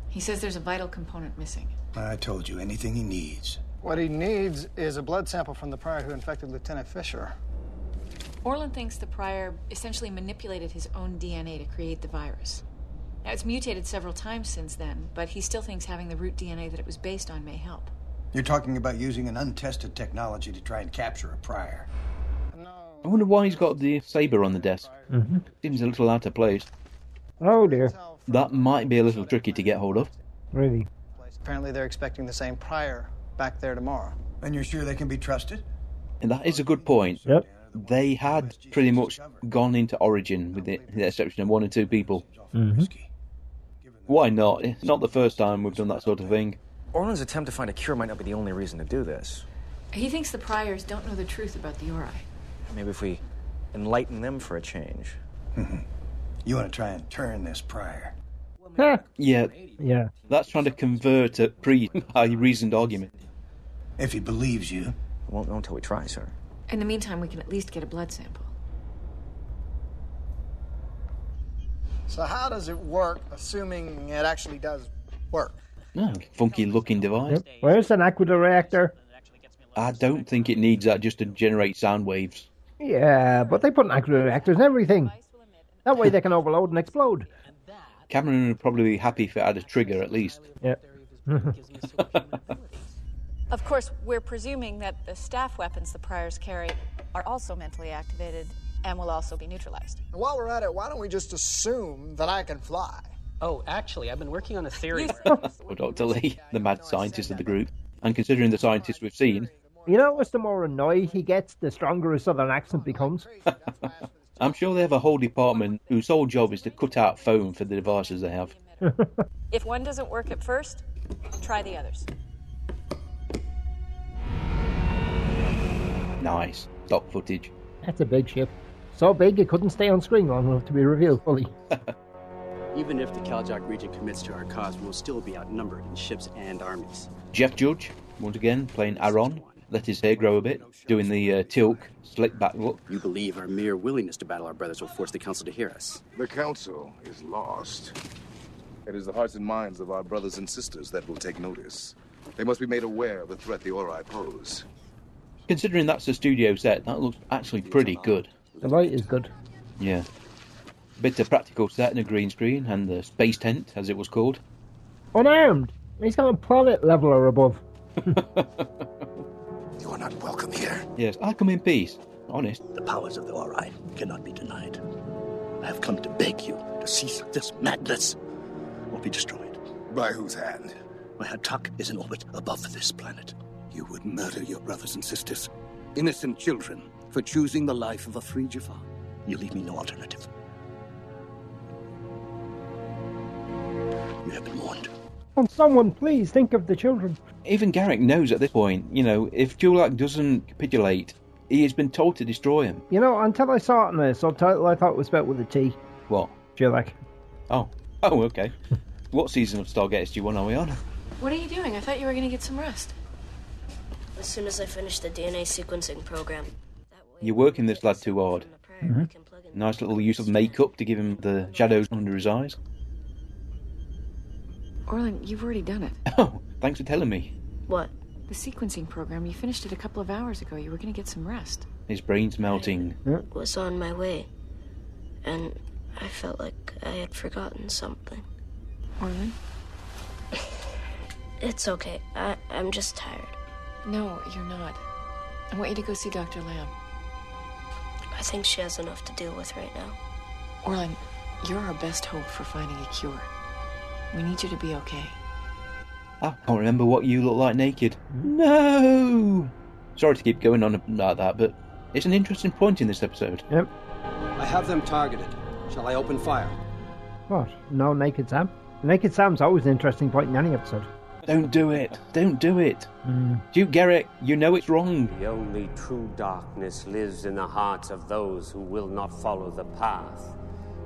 He says there's a vital component missing. I told you, anything he needs. What he needs is a blood sample from the prior who infected Lieutenant Fisher. Orlin thinks the prior essentially manipulated his own DNA to create the virus. Now, it's mutated several times since then, but he still thinks having the root DNA that it was based on may help. You're talking about using an untested technology to try and capture a prior. I wonder why he's got the saber on the desk. Mm-hmm. Seems a little out of place. Oh dear. That might be a little tricky to get hold of. Really? Apparently, they're expecting the same prior back there tomorrow. And you're sure they can be trusted? And that is a good point. Yep. They had pretty much gone into Origin with the, the exception of one or two people. Mm-hmm. Why not? It's not the first time we've done that sort of thing. Orlin's attempt to find a cure might not be the only reason to do this. He thinks the priors don't know the truth about the Ori. Maybe if we enlighten them for a change. *laughs* You want to try and turn this prior? Yeah. Yeah. That's trying to convert a pre high reasoned argument. If he believes you. I Won't know until we try, sir. In the meantime, we can at least get a blood sample. So, how does it work, assuming it actually does work? No, funky looking device. Yep. Where's a naquadah reactor? I don't think it needs that just to generate sound waves. Yeah, but they put naquadah reactors in everything. That way they can overload and explode. Cameron would probably be happy if it had a trigger at least. Yeah. *laughs* Of course, we're presuming that the staff weapons the priors carry are also mentally activated and will also be neutralized. While we're at it, why don't we just assume that I can fly? Oh, actually, I've been working on a theory. Or *laughs* *laughs* Dr. Lee, the mad scientist of the group. And considering the scientists we've seen, You notice the more annoyed he gets, the stronger his southern accent becomes. I'm sure they have a whole department whose sole job is to cut out foam for the devices they have. *laughs* If one doesn't work at first, try the others. Nice. Stock footage. That's a big ship. So big it couldn't stay on screen long enough to be revealed fully. *laughs* Even if the Kaljak region commits to our cause, we'll still be outnumbered in ships and armies. Jeff Judge, once again, playing Aaron. Let his hair grow a bit, doing the uh, Teal'c, slick back look. You believe our mere willingness to battle our brothers will force the Council to hear us. The Council is lost. It is the hearts and minds of our brothers and sisters that will take notice. They must be made aware of the threat the Ori pose. Considering that's a studio set, that looks actually pretty good. The light is good. Yeah. Bit of practical set and a green screen, and the space tent, as it was called. Unarmed! He's got a planet leveler above. *laughs* You are not welcome here. Yes, I come in peace. Honest. The powers of the Ori cannot be denied. I have come to beg you to cease this madness or be destroyed. By whose hand? My Ha'tak is in orbit above this planet. You would murder your brothers and sisters, innocent children, for choosing the life of a free Jaffa. You leave me no alternative. You have been warned. Can someone please think of the children? Even Gerak knows at this point, you know, if Julak doesn't capitulate, he has been told to destroy him. You know, until I saw it in the subtitle, I thought it was spelled with a T. What? Julak. Oh. Oh, okay. *laughs* what season of Stargate SG1 are we on? What are you doing? I thought you were going to get some rest. As soon as I finish the DNA sequencing program. You're working this lad too hard. Nice little use of makeup to give him the shadows under his eyes. Orlin, you've already done it. Oh, thanks for telling me. What? The sequencing program, you finished it a couple of hours ago. You were going to get some rest. His brain's melting. I Was on my way. And I felt like I had forgotten something. Orlin? *laughs* It's okay. I, I'm just tired. No, you're not. I want you to go see Dr. Lam. I think she has enough to deal with right now. Orlin, you're our best hope for finding a cure. We need you to be okay. I can't remember what you look like naked. No! Sorry to keep going on like that, but it's an interesting point in this episode. Yep. I have them targeted. Shall I open fire? What? No Naked Sam? Naked Sam's always an interesting point in any episode. Don't do it. Don't do it. Hmm. Duke Gerak, you know it's wrong. The only true darkness lives in the hearts of those who will not follow the path.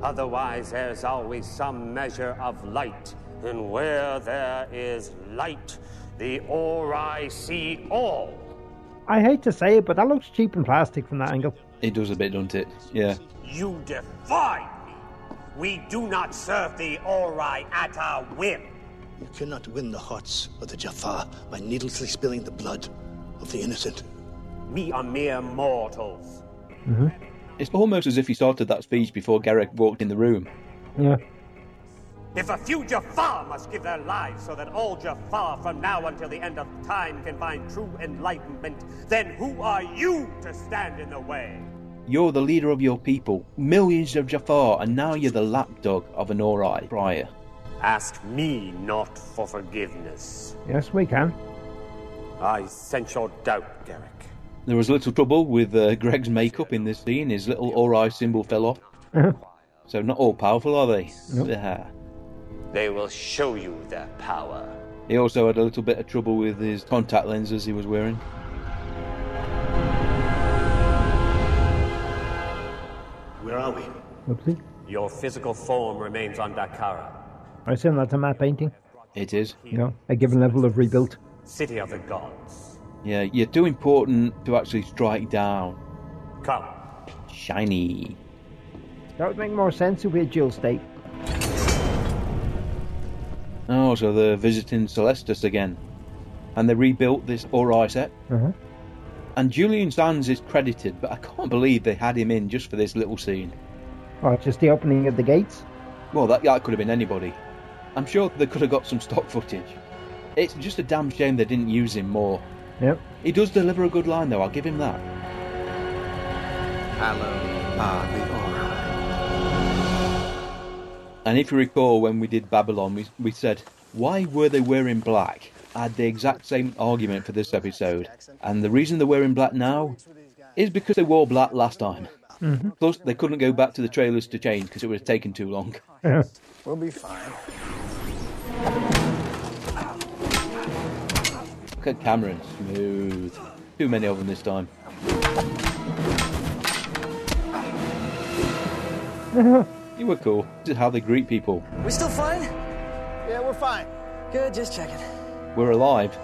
Otherwise, there's always some measure of light. And where there is light, the Ori see all. I hate to say it, but that looks cheap and plastic from that angle. It does a bit, doesn't it? Yeah. You defy me. We do not serve the Ori at our whim. You cannot win the hearts of the Jaffa by needlessly spilling the blood of the innocent. We are mere mortals. Mm-hmm. It's almost as if he started that speech before Gerak walked in the room. Yeah. If a few Jaffa must give their lives so that all Jaffa from now until the end of time can find true enlightenment, then who are you to stand in the way? You're the leader of your people, millions of Jaffa, and now you're the lapdog of an Ori prior. Ask me not for forgiveness. Yes, we can. I sense your doubt, Gerak. There was a little trouble with uh, Gerak's makeup in this scene. His little Ori symbol fell off. *laughs* so not all powerful, are they? Nope. Yeah. They will show you their power. He also had a little bit of trouble with his contact lenses he was wearing. Where are we? Oopsie. Your physical form remains on Dakara, I assume that's a map painting. It is. You know, a given level of rebuilt. city of the gods. Yeah, you're too important to actually strike down. Come. Shiny. That would make more sense if we had dual state. Oh, so they're visiting Celestis again. And they rebuilt this Ori set. Uh-huh. And Julian Sands is credited, but I can't believe they had him in just for this little scene. Oh, just the opening of the gates. Well, that, that could have been anybody. I'm sure they could have got some stock footage. It's just a damn shame they didn't use him more. Yep. He does deliver a good line, though, I'll give him that. Hallowed are the And if you recall, when we did Babylon, we, we said, why were they wearing black? I had the exact same argument for this episode. And the reason they're wearing black now is because they wore black last time. Mhm. Plus, they couldn't go back to the trailers to change because it would have taken too long. Yeah. We'll be fine. Look at Cameron, smooth. Too many of them this time. *laughs* You were cool. This is how they greet people. We still fine? Yeah, we're fine. Good, just checking. We're alive.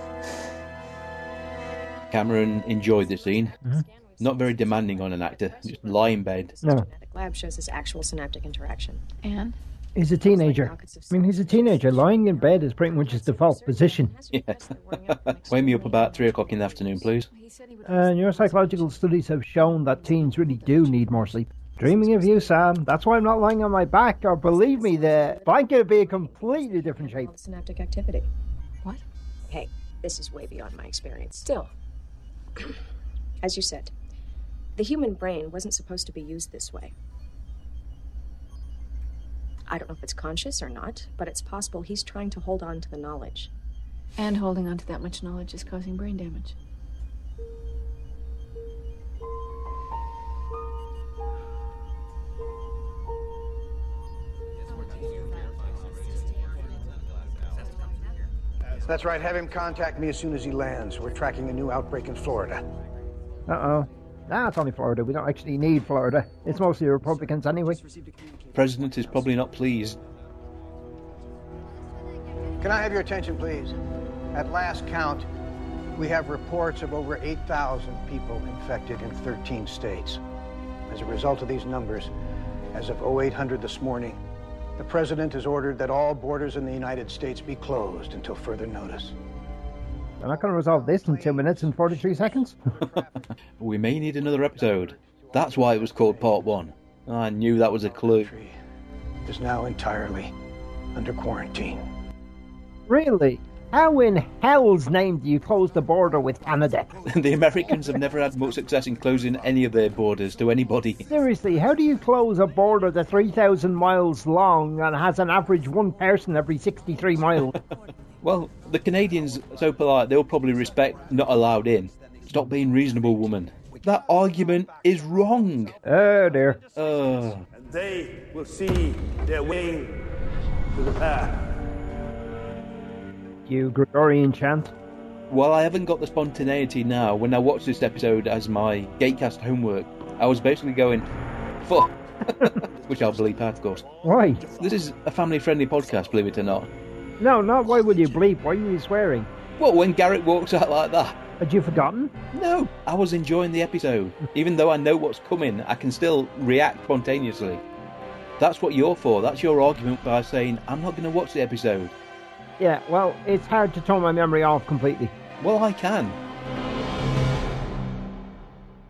Cameron enjoyed the scene. Mm-hmm. Not very demanding on an actor. Just lie in bed. No. The lab shows this actual synaptic interaction. And? He's a teenager. I mean, he's a teenager. Lying in bed is pretty much his default position. Yeah. *laughs* Wake me up about three o'clock in the afternoon, please. Uh, neuropsychological studies have shown that teens really do need more sleep. Dreaming of you, Sam. That's why I'm not lying on my back. Or believe me, the blanket would be a completely different shape. Synaptic activity. What? Hey, this is way beyond my experience. Still, *clears throat* as you said, the human brain wasn't supposed to be used this way. I don't know if it's conscious or not, but it's possible he's trying to hold on to the knowledge. And holding on to that much knowledge is causing brain damage. That's right. Have him contact me as soon as he lands. We're tracking a new outbreak in Florida. Uh oh. Nah, it's only Florida. We don't actually need Florida. It's mostly Republicans anyway. President is probably not pleased. Can I have your attention, please? At last count, we have reports of over 8,000 people infected in 13 states. As a result of these numbers, as of 0800 this morning, the president has ordered that all borders in the United States be closed until further notice. I'm not going to resolve this in two minutes and 43 seconds. *laughs* We may need another episode. That's why it was called Part 1. Oh, I knew that was a clue. The Is now entirely under quarantine. really? How in hell's name do you close the border with Canada? *laughs* the Americans have never had much success in closing any of their borders to anybody. Seriously, how do you close a border that's 3,000 miles long and has an average one person every 63 miles? *laughs* Well, the Canadians are so polite, they'll probably respect not allowed in. Stop being reasonable, woman. That argument is wrong. Oh dear. Uh, They will see their way to the path. you Gregorian chant. while I haven't got the spontaneity now, when I watched this episode as my Gatecast homework, I was basically going, fuck. *laughs* Which I'll bleep out, of course. Why? This is a family friendly podcast, believe it or not. No, not why would you bleep? Why are you swearing? Well, when Gerak walks out like that. Had you forgotten? No, I was enjoying the episode. Even though I know what's coming, I can still react spontaneously. That's what you're for. That's your argument by saying, I'm not going to watch the episode. Yeah, well, it's hard to turn my memory off completely. Well, I can.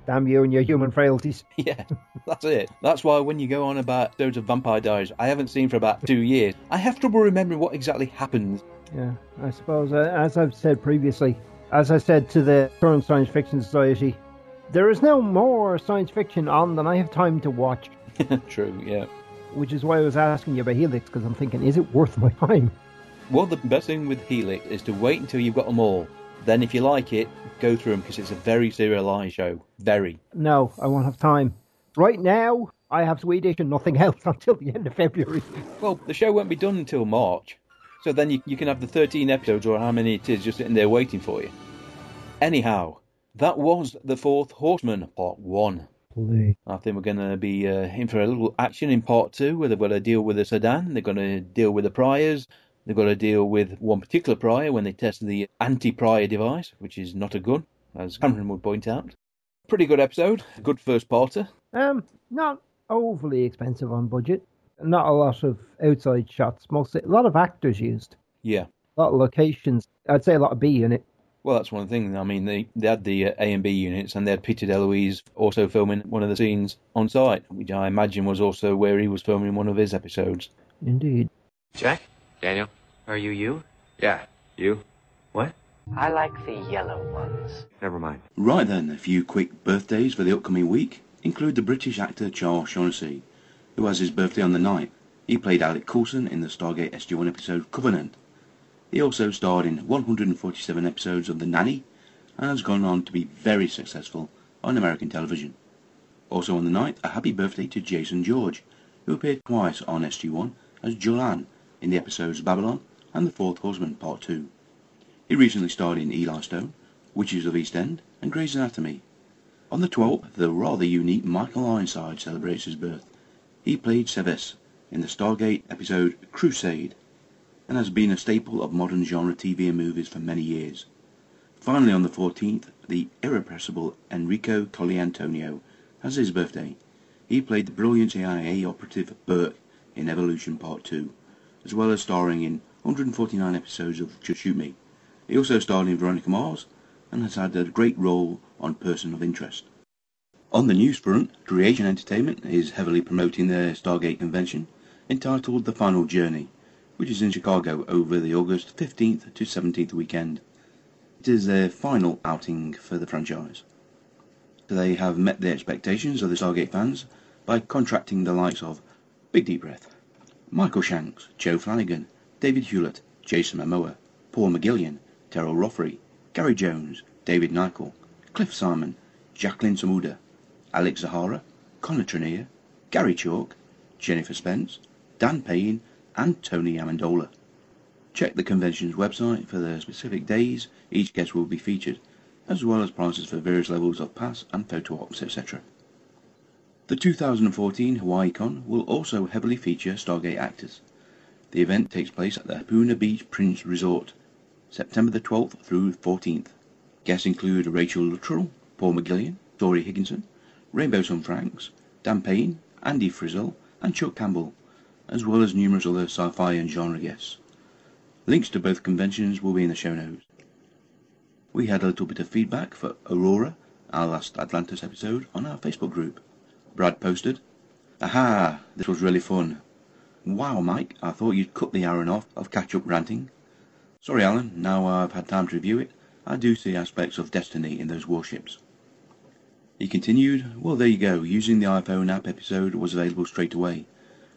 Damn you and your human frailties. *laughs* Yeah, that's it. That's why when you go on about episodes of Vampire Diaries I haven't seen for about two years, I have trouble remembering what exactly happened. Yeah, I suppose, uh, as I've said previously, as I said to the current Science Fiction Society, there is now more science fiction on than I have time to watch. *laughs* True, yeah. which is why I was asking you about Helix because I'm thinking, is it worth my time? Well, the best thing with Helix is to wait until you've got them all. Then, if you like it, go through them because it's a very serialised show. Very. No, I won't have time. Right now, I have Swedish and nothing *laughs* else until the end of February. Well, the show won't be done until March. So then you, you can have the 13 episodes or how many it is just sitting there waiting for you. Anyhow, that was The Fourth Horseman, Part 1. Please. I think we're going to be uh, in for a little action in Part 2 where they've got to deal with the Sodan, they're going to deal with the Priors, they've got to deal with one particular Prior when they test the anti-Prior device, which is not a gun, as Cameron would point out. Pretty good episode, good first parter. Um, not overly expensive on budget. Not a lot of outside shots. Mostly a lot of actors used. Yeah. A lot of locations. I'd say a lot of B in it. Well, that's one thing. I mean, they, they had the uh, A and B units, and they had Peter DeLuise also filming one of the scenes on site, which I imagine was also where he was filming one of his episodes. Indeed. Jack? Daniel? Are you you? Yeah, you. What? I like the yellow ones. Never mind. Right then, a few quick birthdays for the upcoming week include the British actor Charles Shaughnessy, who has his birthday on the 9th. He played Alec Colson in the Stargate SG-1 episode Covenant. He also starred in 147 episodes of The Nanny and has gone on to be very successful on American television. Also on the 9th, a happy birthday to Jason George, who appeared twice on SG-1 as Jolan in the episodes Babylon and The Fourth Horseman Part 2. He recently starred in Eli Stone, Witches of East End and Grey's Anatomy. On the 12th, the rather unique Michael Ironside celebrates his birth. He played Seevis in the Stargate episode Crusade and has been a staple of modern genre TV and movies for many years. Finally, on the 14th, the irrepressible Enrico Colantoni has his birthday. He played the brilliant CIA operative Burke in Evolution Part 2, as well as starring in 149 episodes of Just Shoot Me. He also starred in Veronica Mars and has had a great role on Person of Interest. On the news front, Creation Entertainment is heavily promoting their Stargate convention entitled The Final Journey, which is in Chicago over the August 15th to 17th weekend. It is their final outing for the franchise. They have met the expectations of the Stargate fans by contracting the likes of Big Deep Breath, Michael Shanks, Joe Flanigan, David Hewlett, Jason Momoa, Paul McGillion, Teryl Rothery, Gary Jones, David Nykl, Cliff Simon, Jacqueline Samuda, Alex Zahara, Connor Trinneer, Gary Chalk, Jennifer Spence, Dan Payne, and Tony Amendola. Check the convention's website for the specific days each guest will be featured, as well as prices for various levels of pass and photo ops, etc. The 2014 HawaiiCon will also heavily feature Stargate actors. The event takes place at the Hapuna Beach Prince Resort, September the 12th through 14th. Guests include Rachel Luttrell, Paul McGillion, Torri Higginson, Rainbow Sun Francks, Dan Payne, Andee Frizzell, and Chuck Campbell, as well as numerous other sci-fi and genre guests. Links to both conventions will be in the show notes. We had a little bit of feedback for Aurora, our last Atlantis episode, on our Facebook group. Brad posted, Aha, this was really fun. Wow, Mike, I thought you'd cut the Aaron off of catch-up ranting. Sorry, Alan, now I've had time to review it, I do see aspects of destiny in those warships. He continued, Well, there you go, using the iPhone app episode was available straight away.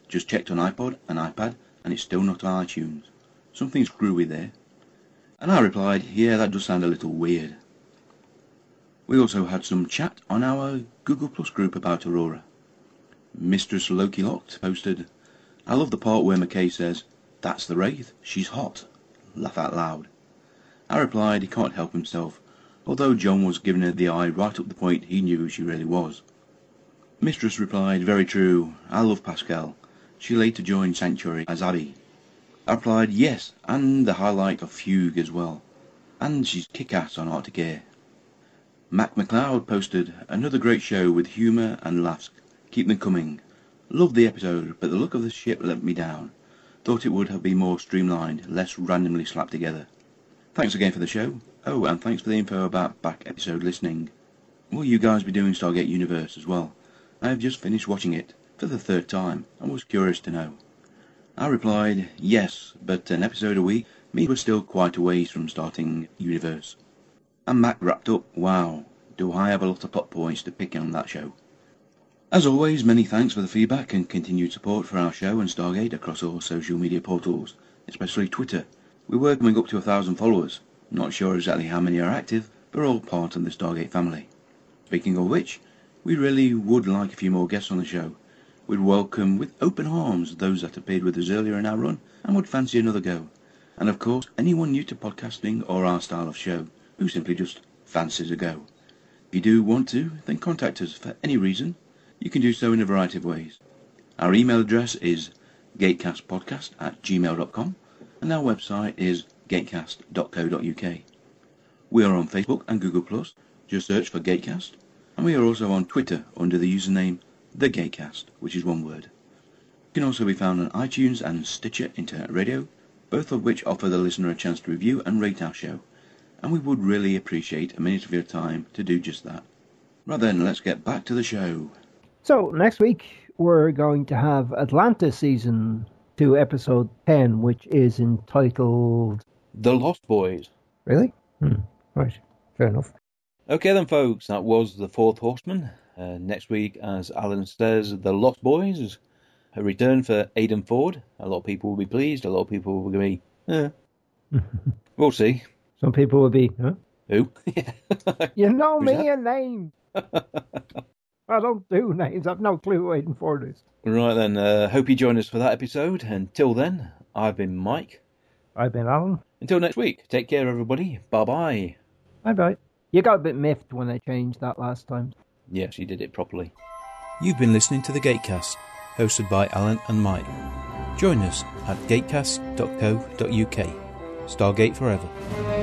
Just checked on iPod and iPad, and it's still not on iTunes. Something's screwy there. And I replied, Yeah, that does sound a little weird. We also had some chat on our Google Plus group about Aurora. Mistress Loki Locked posted, I love the part where McKay says, That's the Wraith, she's hot. Laugh out loud. I replied he can't help himself, although John was giving her the eye right up the point he knew she really was. Mistress replied, Very true, I love Pascal. She later joined Sanctuary as Abby. I replied, Yes, and the highlight of Fugue as well. And she's kick-ass on Arctic Air. Mac McLeod posted, Another great show with humour and laughs. Keep them coming. Loved the episode, but the look of the ship let me down. Thought it would have been more streamlined, less randomly slapped together. Thanks again for the show. Oh, and thanks for the info about back episode listening. Will you guys be doing Stargate Universe as well? I have just finished watching it, for the third time, and was curious to know. I replied, yes, but an episode a week means we're still quite a ways from starting Universe. And Mac wrapped up, wow, do I have a lot of plot points to pick on that show. As always, many thanks for the feedback and continued support for our show and Stargate across all social media portals, especially Twitter. We were coming up to a thousand followers. Not sure exactly how many are active, but all part of the Stargate family. Speaking of which, we really would like a few more guests on the show. We'd welcome with open arms those that appeared with us earlier in our run and would fancy another go. And of course, anyone new to podcasting or our style of show who simply just fancies a go. If you do want to, then contact us for any reason. You can do so in a variety of ways. Our email address is gatecastpodcast at gmail.com and our website is gatecast.co.uk. We are on Facebook and Google+, just search for Gatecast, and we are also on Twitter under the username The Gatecast, which is one word. We can also be found on iTunes and Stitcher Internet Radio, both of which offer the listener a chance to review and rate our show, and we would really appreciate a minute of your time to do just that. Right then, let's get back to the show. So, next week we're going to have Atlantis season 2, episode 10, which is entitled The Lost Boys. Really? Hmm. Right. Fair enough. Okay, then, folks, that was The Fourth Horseman. Uh, next week, as Alan says, The Lost Boys. A return for Aidan Ford. A lot of people will be pleased. A lot of people will be, eh. *laughs* we'll see. Some people will be, huh? Who? *laughs* You know Who's me that? and names. *laughs* I don't do names. I've no clue who Aidan Ford is. Right then, uh, hope you join us for that episode. Until then, I've been Mike. I've been Alan. Until next week, take care, everybody. Bye bye. Bye bye. You got a bit miffed when I changed that last time. Yes, you did it properly. You've been listening to the Gatecast, hosted by Alan and Mike. Join us at gatecast.co.uk. Stargate forever.